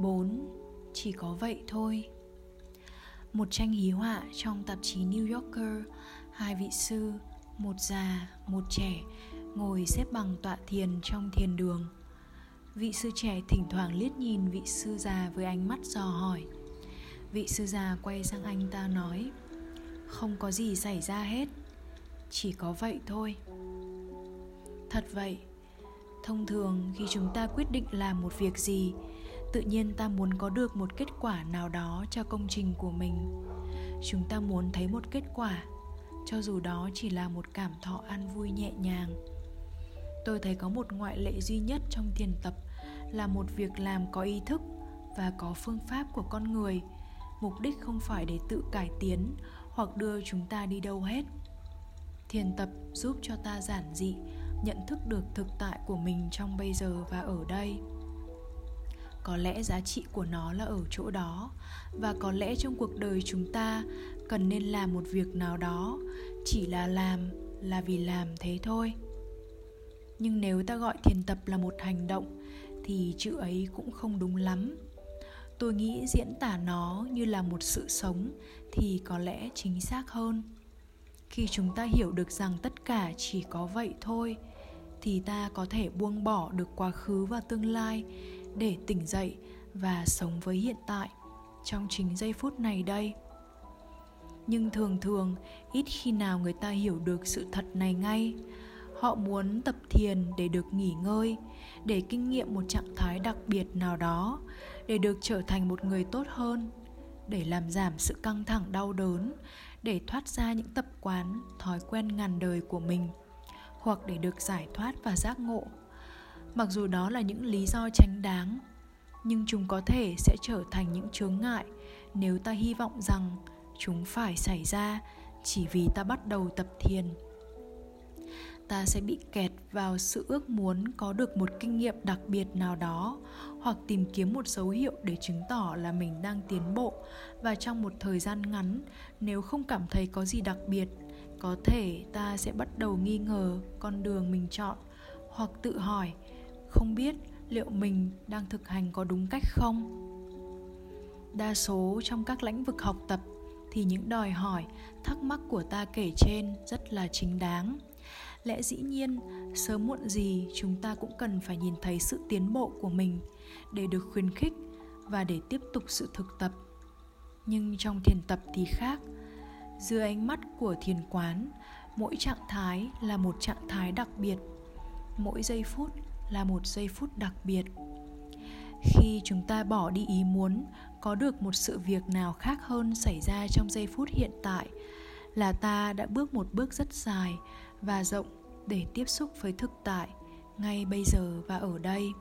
4. Chỉ có vậy thôi. Một tranh hí họa trong tạp chí New Yorker Hai vị sư, một già, một trẻ Ngồi xếp bằng tọa thiền trong thiền đường. Vị sư trẻ thỉnh thoảng liếc nhìn vị sư già với ánh mắt dò hỏi. Vị sư già quay sang anh ta nói Không có gì xảy ra hết Chỉ có vậy thôi. Thật vậy Thông thường khi chúng ta quyết định làm một việc gì Tự nhiên ta muốn có được một kết quả nào đó cho công trình của mình. Chúng ta muốn thấy một kết quả, Cho dù đó chỉ là một cảm thọ an vui nhẹ nhàng. Tôi thấy có một ngoại lệ duy nhất trong thiền tập Là một việc làm có ý thức và có phương pháp của con người. Mục đích không phải để tự cải tiến hoặc đưa chúng ta đi đâu hết. Thiền tập giúp cho ta giản dị, nhận thức được thực tại của mình trong bây giờ và ở đây có lẽ giá trị của nó là ở chỗ đó. Và có lẽ trong cuộc đời chúng ta cần nên làm một việc nào đó, chỉ là làm là vì làm thế thôi. Nhưng nếu ta gọi thiền tập là một hành động, thì chữ ấy cũng không đúng lắm. Tôi nghĩ diễn tả nó như là một sự sống thì có lẽ chính xác hơn. Khi chúng ta hiểu được rằng tất cả chỉ có vậy thôi, thì ta có thể buông bỏ được quá khứ và tương lai để tỉnh dậy và sống với hiện tại trong chính giây phút này đây. Nhưng thường thường, ít khi nào người ta hiểu được sự thật này ngay. Họ muốn tập thiền để được nghỉ ngơi, để kinh nghiệm một trạng thái đặc biệt nào đó, để được trở thành một người tốt hơn, để làm giảm sự căng thẳng đau đớn, để thoát ra những tập quán, thói quen ngàn đời của mình, hoặc để được giải thoát và giác ngộ mặc dù đó là những lý do tránh đáng, nhưng chúng có thể sẽ trở thành những chướng ngại nếu ta hy vọng rằng chúng phải xảy ra chỉ vì ta bắt đầu tập thiền. Ta sẽ bị kẹt vào sự ước muốn có được một kinh nghiệm đặc biệt nào đó hoặc tìm kiếm một dấu hiệu để chứng tỏ là mình đang tiến bộ. Và trong một thời gian ngắn, nếu không cảm thấy có gì đặc biệt, có thể ta sẽ bắt đầu nghi ngờ con đường mình chọn hoặc tự hỏi không biết liệu mình đang thực hành có đúng cách không. Đa số trong các lĩnh vực học tập thì những đòi hỏi, thắc mắc của ta kể trên rất là chính đáng. Lẽ dĩ nhiên, sớm muộn gì chúng ta cũng cần phải nhìn thấy sự tiến bộ của mình để được khuyến khích và để tiếp tục sự thực tập. Nhưng trong thiền tập thì khác. Dưới ánh mắt của thiền quán, mỗi trạng thái là một trạng thái đặc biệt. Mỗi giây phút là một giây phút đặc biệt. Khi chúng ta bỏ đi ý muốn, có được một sự việc nào khác hơn xảy ra trong giây phút hiện tại là ta đã bước một bước rất dài và rộng để tiếp xúc với thực tại ngay bây giờ và ở đây.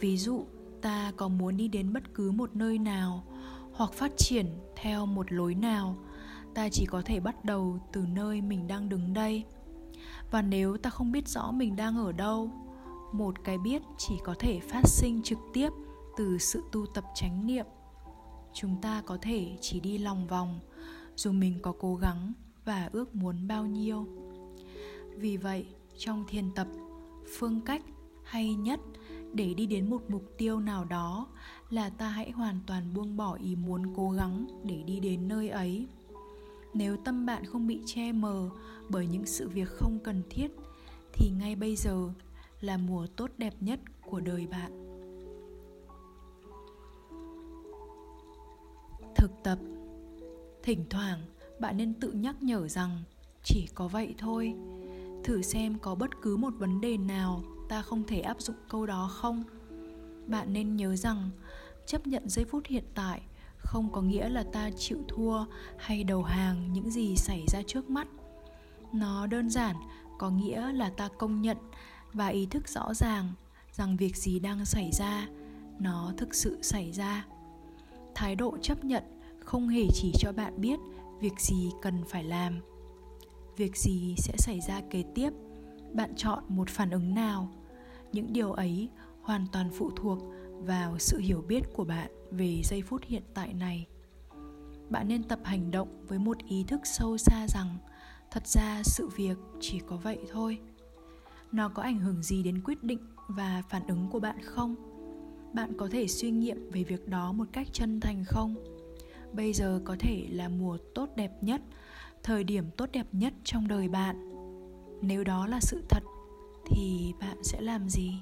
Ví dụ, ta có muốn đi đến bất cứ một nơi nào hoặc phát triển theo một lối nào, ta chỉ có thể bắt đầu từ nơi mình đang đứng đây và nếu ta không biết rõ mình đang ở đâu, một cái biết chỉ có thể phát sinh trực tiếp từ sự tu tập chánh niệm. Chúng ta có thể chỉ đi lòng vòng, dù mình có cố gắng và ước muốn bao nhiêu. Vì vậy, trong thiền tập, phương cách hay nhất để đi đến một mục tiêu nào đó là ta hãy hoàn toàn buông bỏ ý muốn cố gắng để đi đến nơi ấy nếu tâm bạn không bị che mờ bởi những sự việc không cần thiết, thì ngay bây giờ là mùa tốt đẹp nhất của đời bạn. Thực tập. Thỉnh thoảng, bạn nên tự nhắc nhở rằng, chỉ có vậy thôi. Thử xem có bất cứ một vấn đề nào ta không thể áp dụng câu đó không? Bạn nên nhớ rằng, chấp nhận giây phút hiện tại không có nghĩa là ta chịu thua hay đầu hàng những gì xảy ra trước mắt. Nó đơn giản, có nghĩa là ta công nhận và ý thức rõ ràng rằng việc gì đang xảy ra, nó thực sự xảy ra. Thái độ chấp nhận không hề chỉ cho bạn biết việc gì cần phải làm. Việc gì sẽ xảy ra kế tiếp, bạn chọn một phản ứng nào. Những điều ấy hoàn toàn phụ thuộc vào sự hiểu biết của bạn về giây phút hiện tại này. Bạn nên tập hành động với một ý thức sâu xa rằng, thật ra sự việc chỉ có vậy thôi. Nó có ảnh hưởng gì đến quyết định và phản ứng của bạn không? Bạn có thể suy nghiệm về việc đó một cách chân thành không? Bây giờ có thể là mùa tốt đẹp nhất, thời điểm tốt đẹp nhất trong đời bạn. Nếu đó là sự thật, thì bạn sẽ làm gì?